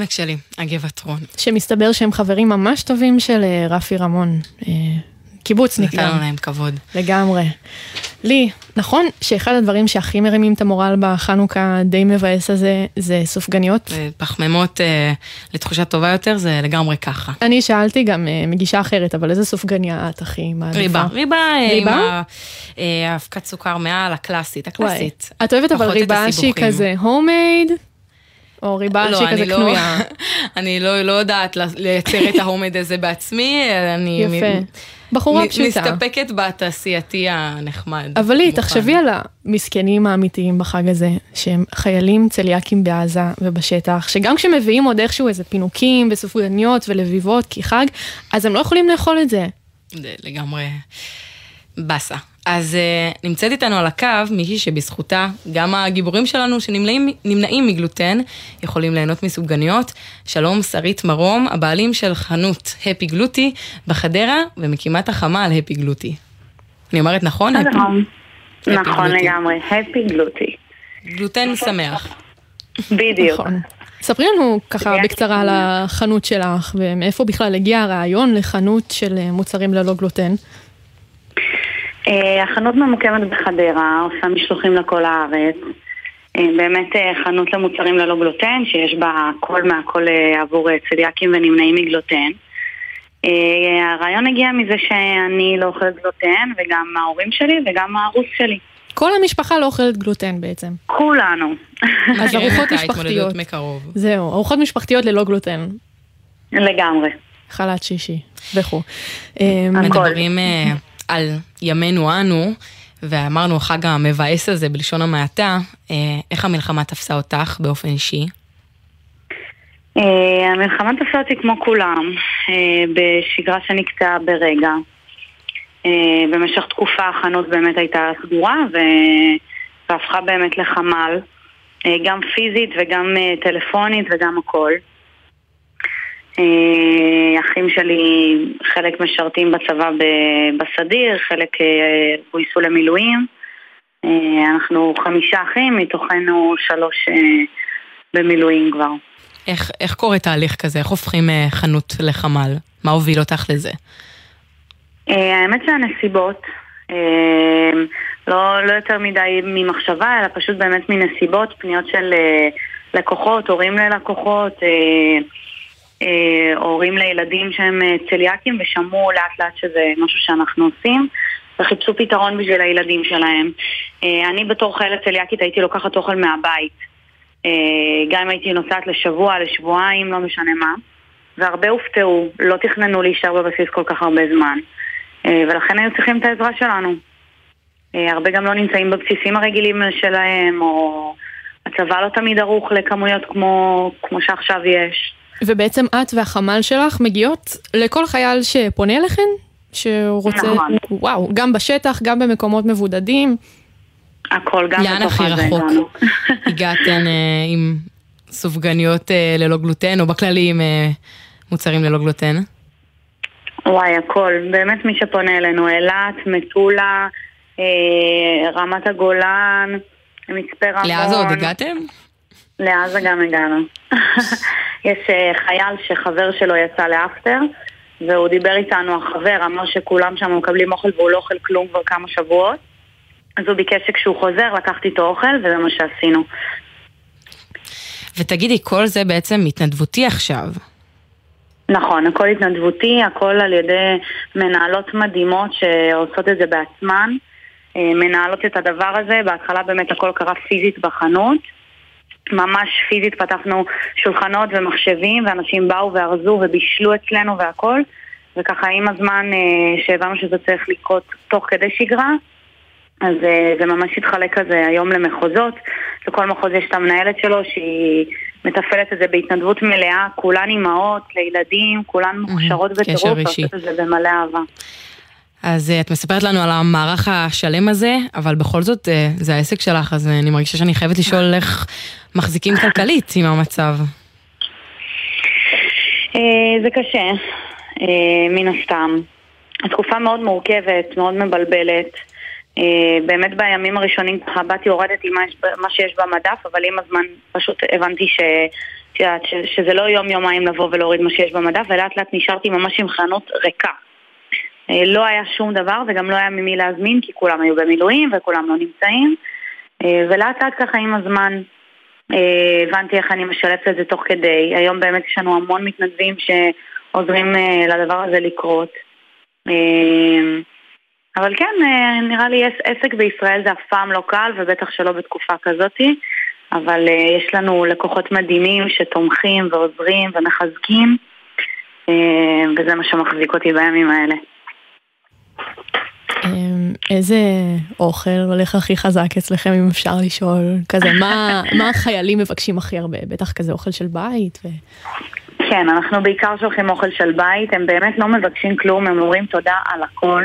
עמק שלי, הגבעתרון. שמסתבר שהם חברים ממש טובים של אה, רפי רמון. אה, קיבוצניק גם. נתנו להם כבוד. לגמרי. לי, נכון שאחד הדברים שהכי מרימים את המורל בחנוכה די מבאס הזה, זה סופגניות? פחמימות אה, לתחושה טובה יותר, זה לגמרי ככה. אני שאלתי גם אה, מגישה אחרת, אבל איזה סופגניה את הכי מעדיפה? ריבה, ריבה אה, עם ריבה? אה, האבקת סוכר מעל, הקלאסית, הקלאסית. וואי. את אוהבת אבל ריבה שהיא. כזה הומייד? או ריבה לא, שהיא כזה לא- קנויה? אני לא לא יודעת לייצר את ההומד הזה בעצמי, אני... יפה. בחורה פשוטה. מסתפקת בתעשייתי הנחמד. אבל לי. תחשבי על המסכנים האמיתיים בחג הזה, שהם חיילים צליאקים בעזה ובשטח, שגם כשמביאים עוד איכשהו איזה פינוקים וסופגניות ולביבות כחג, אז הם לא יכולים לאכול את זה. זה לגמרי באסה. אז uh, נמצאת איתנו על הקו מישהי שבזכותה גם הגיבורים שלנו שנמנעים נמנעים מגלוטן יכולים ליהנות מסופגניות. שלום שרית מרום, הבעלים של חנות הפי גלוטי בחדרה ומקימת החמה על הפי גלוטי. אני אומרת נכון? שלום. Happy נכון. לגמרי, הפי גלוטי. גלוטן שמח. בדיוק. נכון. ספרי לנו ככה בקצרה על החנות שלך, ומאיפה בכלל הגיע הרעיון לחנות של אה, מוצרים ללא גלוטן. אה, החנות ממוקמת בחדרה, עושה משלוחים לכל הארץ. אה, באמת אה, חנות למוצרים ללא גלוטן, שיש בה הכל מהכל עבור צליאקים ונמנעים מגלוטן. הרעיון הגיע מזה שאני לא אוכלת גלוטן, וגם ההורים שלי וגם הרוס שלי. כל המשפחה לא אוכלת גלוטן בעצם. כולנו. אז ארוחות משפחתיות. זהו, ארוחות משפחתיות ללא גלוטן. לגמרי. חלת שישי וכו'. מדברים אה, על ימינו אנו, ואמרנו החג המבאס הזה בלשון המעטה, אה, איך המלחמה תפסה אותך באופן אישי? אה, המלחמה תפסה אותי כמו כולם, אה, בשגרה שנקטעה ברגע. במשך תקופה החנות באמת הייתה סגורה והפכה באמת לחמ"ל, גם פיזית וגם טלפונית וגם הכל. אה, אחים שלי, חלק משרתים בצבא בסדיר, חלק אה, גויסו למילואים. אה, אנחנו חמישה אחים, מתוכנו שלוש במילואים כבר. איך, איך קורה תהליך כזה? איך הופכים חנות לחמ"ל? מה הוביל אותך לזה? האמת שהנסיבות, לא, לא יותר מדי ממחשבה, אלא פשוט באמת מנסיבות, פניות של לקוחות, הורים ללקוחות, הורים לילדים שהם אה, צליאקים ושמעו לאט לאט שזה משהו שאנחנו עושים וחיפשו פתרון בשביל הילדים שלהם. אה, אני בתור חיילת צליאקית הייתי לוקחת אוכל מהבית, אה, גם אם הייתי נוסעת לשבוע, לשבועיים, לא משנה מה. והרבה הופתעו, לא תכננו להישאר בבסיס כל כך הרבה זמן. אה, ולכן היו צריכים את העזרה שלנו. אה, הרבה גם לא נמצאים בבסיסים הרגילים שלהם, או הצבא לא תמיד ערוך לכמויות כמו, כמו שעכשיו יש. ובעצם את והחמ"ל שלך מגיעות לכל חייל שפונה אליכן? שהוא רוצה, נכון. וואו, גם בשטח, גם במקומות מבודדים. הכל, גם לאן הכי רחוק. הגעתן אה, עם סופגניות אה, ללא גלוטן, או בכללי עם אה, מוצרים ללא גלוטן? וואי, הכל. באמת מי שפונה אלינו, אילת, מטולה, אה, רמת הגולן, מצפה רמון. לעזה עוד הגעתם? לעזה גם הגענו. יש אה, חייל שחבר שלו יצא לאפטר, והוא דיבר איתנו, החבר אמר שכולם שם מקבלים אוכל והוא לא אוכל כלום כבר כמה שבועות. אז הוא ביקש שכשהוא חוזר לקחת איתו אוכל, וזה מה שעשינו. ותגידי, כל זה בעצם התנדבותי עכשיו. נכון, הכל התנדבותי, הכל על ידי מנהלות מדהימות שעושות את זה בעצמן, אה, מנהלות את הדבר הזה, בהתחלה באמת הכל קרה פיזית בחנות, ממש פיזית פתחנו שולחנות ומחשבים, ואנשים באו וארזו ובישלו אצלנו והכל, וככה עם הזמן אה, שהבנו שזה צריך לקרות תוך כדי שגרה, אז אה, זה ממש התחלק כזה היום למחוזות, לכל מחוז יש את המנהלת שלו שהיא מתפעלת את זה בהתנדבות מלאה, כולן אימהות לילדים, כולן מוכשרות בטירוף, אישי. ועושות את זה במלא אהבה. אז אה, את מספרת לנו על המערך השלם הזה, אבל בכל זאת אה, זה העסק שלך, אז אה, אני מרגישה שאני חייבת לשאול איך מחזיקים כלכלית עם המצב. זה קשה, מן הסתם. התקופה מאוד מורכבת, מאוד מבלבלת. באמת בימים הראשונים ככה באתי, הורדתי מה, שיש במדף, אבל עם הזמן פשוט הבנתי ש, שזה לא יום-יומיים לבוא ולהוריד מה שיש במדף, ולאט לאט נשארתי ממש עם חנות ריקה. אה, לא היה שום דבר וגם לא היה ממי להזמין כי כולם היו במילואים וכולם לא נמצאים אה, ולאט לאט ככה עם הזמן אה, הבנתי איך אני משלבת את זה תוך כדי. היום באמת יש לנו המון מתנדבים שעוזרים לדבר הזה לקרות. אבל כן, אה, נראה לי עס- עסק בישראל זה אף פעם לא קל ובטח שלא בתקופה כזאתי. אבל יש לנו לקוחות מדהימים שתומכים ועוזרים ומחזקים וזה מה שמחזיק אותי בימים האלה. אמ, איזה אוכל הולך הכי חזק אצלכם, אם אפשר לשאול? כזה, מה, מה החיילים מבקשים הכי הרבה? בטח כזה אוכל של בית? ו... כן, אנחנו בעיקר שולחים אוכל של בית, הם באמת לא מבקשים כלום, הם אומרים תודה על הכל,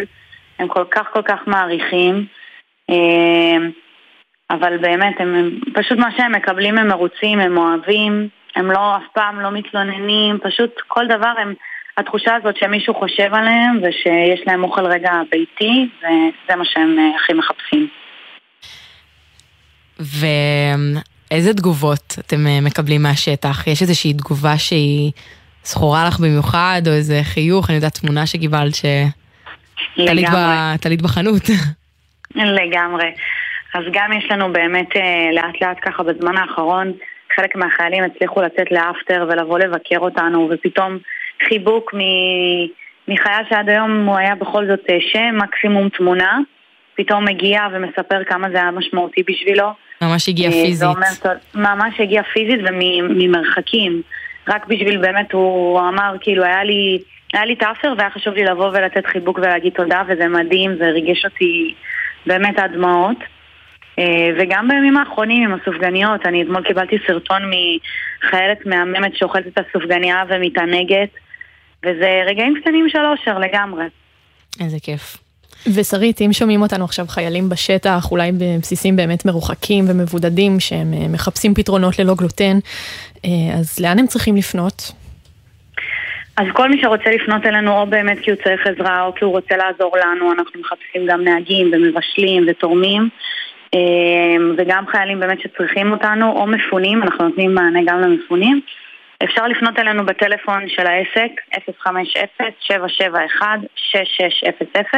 הם כל כך כל כך מעריכים, אה, אבל באמת, הם פשוט מה שהם מקבלים הם מרוצים, הם אוהבים, הם לא, אף פעם לא מתלוננים, פשוט כל דבר הם, התחושה הזאת שמישהו חושב עליהם ושיש להם אוכל רגע ביתי, וזה מה שהם אה, הכי מחפשים. ואיזה תגובות אתם אה, מקבלים מהשטח? יש איזושהי תגובה שהיא זכורה לך במיוחד, או איזה חיוך, אני יודעת, תמונה שקיבלת שתלית לגמרי. ב- בחנות. לגמרי. אז גם יש לנו באמת אה, לאט לאט ככה בזמן האחרון, חלק מהחיילים הצליחו לצאת לאפטר ולבוא לבקר אותנו, ופתאום חיבוק מ- מחייל שעד היום הוא היה בכל זאת אה, שם, מקסימום תמונה, פתאום מגיע ומספר כמה זה היה משמעותי בשבילו. ממש הגיע אה, פיזית. ואומר, "טוב", ממש הגיע פיזית וממרחקים. רק בשביל באמת, הוא אמר, כאילו, היה לי, היה לי את והיה חשוב לי לבוא ולתת חיבוק ולהגיד תודה, וזה מדהים, זה ריגש אותי באמת עד דמעות. אה, וגם בימים האחרונים עם הסופגניות, אני אתמול קיבלתי סרטון מחיילת מהממת שאוכלת את הסופגניה ומתענגת, וזה רגעים קטנים של אושר לגמרי. איזה כיף. ושרית, אם שומעים אותנו עכשיו חיילים בשטח, אולי בבסיסים באמת מרוחקים ומבודדים, שהם אה, מחפשים פתרונות ללא גלוטן, אה, אז לאן הם צריכים לפנות? אז כל מי שרוצה לפנות אלינו, או באמת כי הוא צריך עזרה, או כי הוא רוצה לעזור לנו, אנחנו מחפשים גם נהגים ומבשלים ותורמים, אה, וגם חיילים באמת שצריכים אותנו, או מפונים, אנחנו נותנים מענה גם למפונים. אפשר לפנות אלינו בטלפון של העסק, 050-771-6600,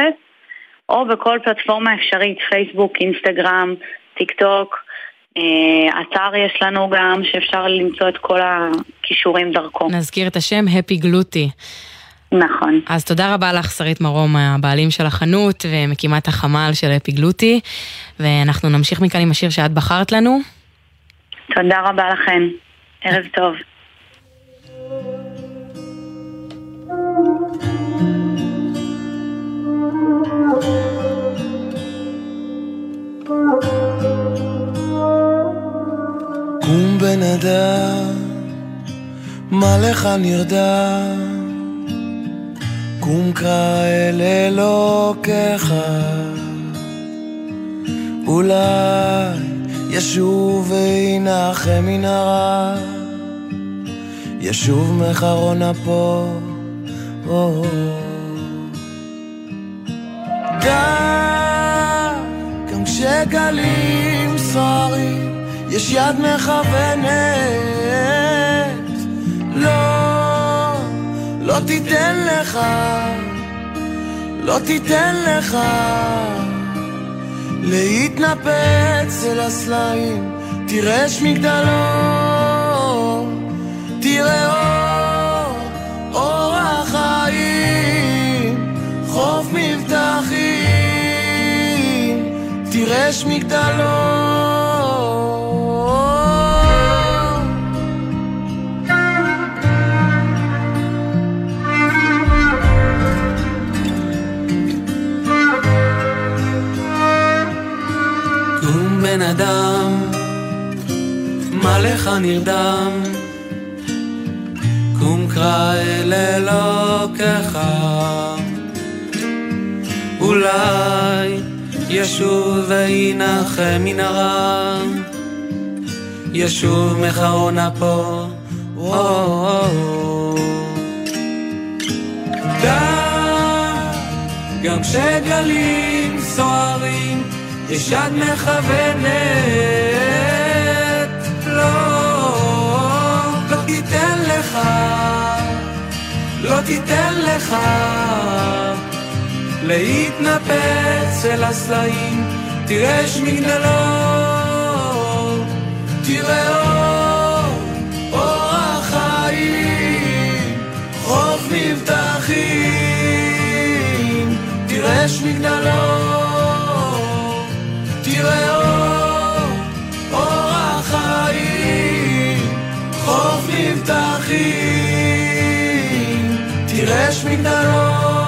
או בכל פלטפורמה אפשרית, פייסבוק, אינסטגרם, טיק טוק, אה, אתר יש לנו גם, שאפשר למצוא את כל הכישורים דרכו. נזכיר את השם, Happy Gluty. נכון. אז תודה רבה לך, שרית מרום, הבעלים של החנות ומקימת החמ"ל של Happy Gluty, ואנחנו נמשיך מכאן עם השיר שאת בחרת לנו. תודה רבה לכן. ערב טוב. קום בן אדם, מה לך נרדם? קום קרא אל אלוקיך, אולי ישוב וינחם מן הרע, ישוב מחרון אפו. או. גם כשגלים סוערים, יש יד מכוונת. לא, לא תיתן לך, לא תיתן לך להתנפץ אל הסלעים, תראה שמגדלו, תראה אור, תראה שמגדלו. קום בן אדם, מה לך נרדם? קום קרא אל אלוקיך, אולי ישוב וינחם מן הרע, ישוב מחרון אפו. גם כשגלים סוערים, יש יד מכוונת, לא, לא תיתן לך, לא תיתן לך להתנפץ אל הסלעים, תראה יש מגדלור, תראה אור, אור החיים, חוף מבטחים, תראה יש מגדלור, תראה אור, אור החיים, חוף מבטחים, תראה יש מגדלור.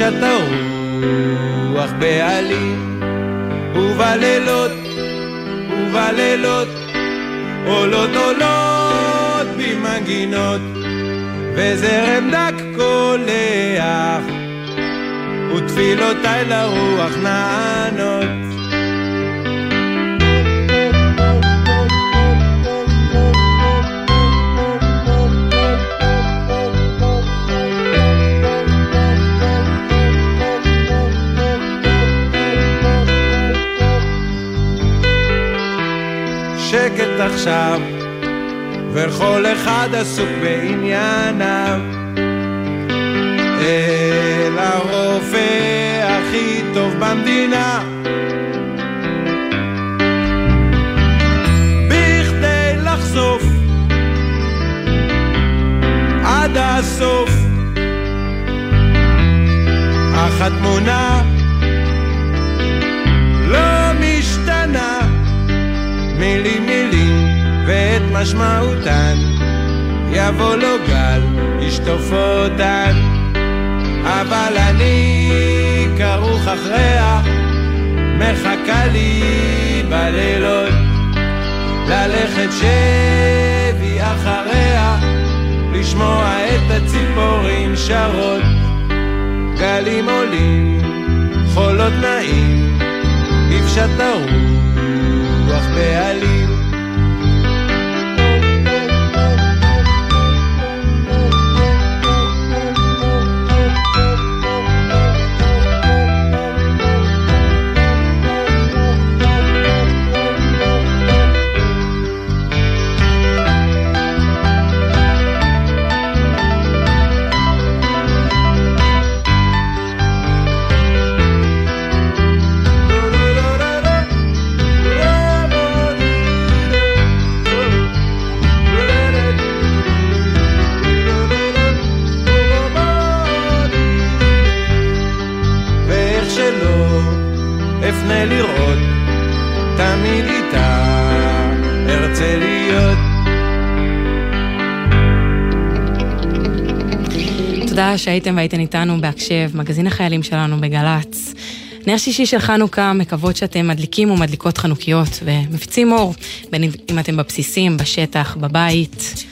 יפשט הרוח בעלים, ובלילות, ובלילות, עולות עולות במנגינות, וזרם דק קולח, ותפילותיי לרוח נענות. עכשיו, וכל אחד עסוק בענייניו. אל הרופא הכי טוב במדינה. בכדי לחשוף עד הסוף אך התמונה לא משתנה מילים מילים ואת משמעותן. יבוא לו גל ישטוף אותן. אבל אני כרוך אחריה מחכה לי בלילות. ללכת שבי אחריה לשמוע את הציפורים שרות. גלים עולים חולות נעים יפשט הרוח בעלים תודה שהייתם והייתן איתנו בהקשב, מגזין החיילים שלנו בגל"צ. נר שישי של חנוכה, מקוות שאתם מדליקים ומדליקות חנוכיות ומפיצים אור, בין אם אתם בבסיסים, בשטח, בבית.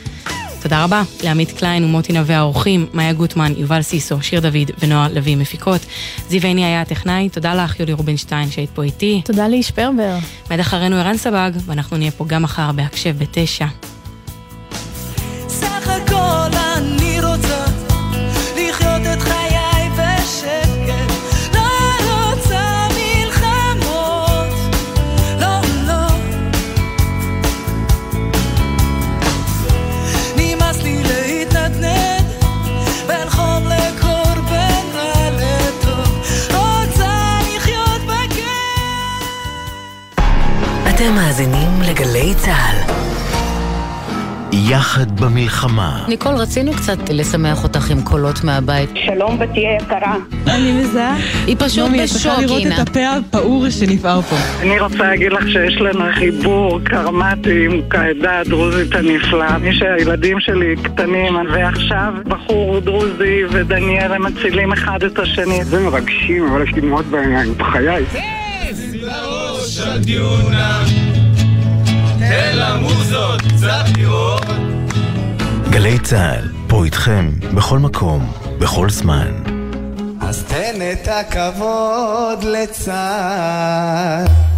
תודה רבה לעמית קליין ומוטי נווה האורחים, מאיה גוטמן, יובל סיסו, שיר דוד ונועה לביא מפיקות. זיו עיני היה הטכנאי, תודה לך יולי רובינשטיין שהיית פה איתי. תודה לאיש פרבר. מיד אחרינו ערן סבג, ואנחנו נהיה פה גם מחר בהקשב בתשע. צה"ל. יחד במלחמה. ניקול, רצינו קצת לשמח אותך עם קולות מהבית. שלום בתי יקרה. אני מזהה. היא פשוט נעמי, את בשוק, צריכה לראות אינה. את הפה הפעור שנפער פה. אני רוצה להגיד לך שיש לנו חיבור קרמטי עם העדה הדרוזית הנפלאה. מי שהילדים שלי קטנים, ועכשיו בחור דרוזי ודניאל הם מצילים אחד את השני. זה מרגשים, אבל יש לי דמעות בעיניים, בחיי. ראש הדיונה, תן למוזות קצת לראות. גלי צה"ל, פה איתכם, בכל מקום, בכל זמן. אז תן את הכבוד לצה"ל.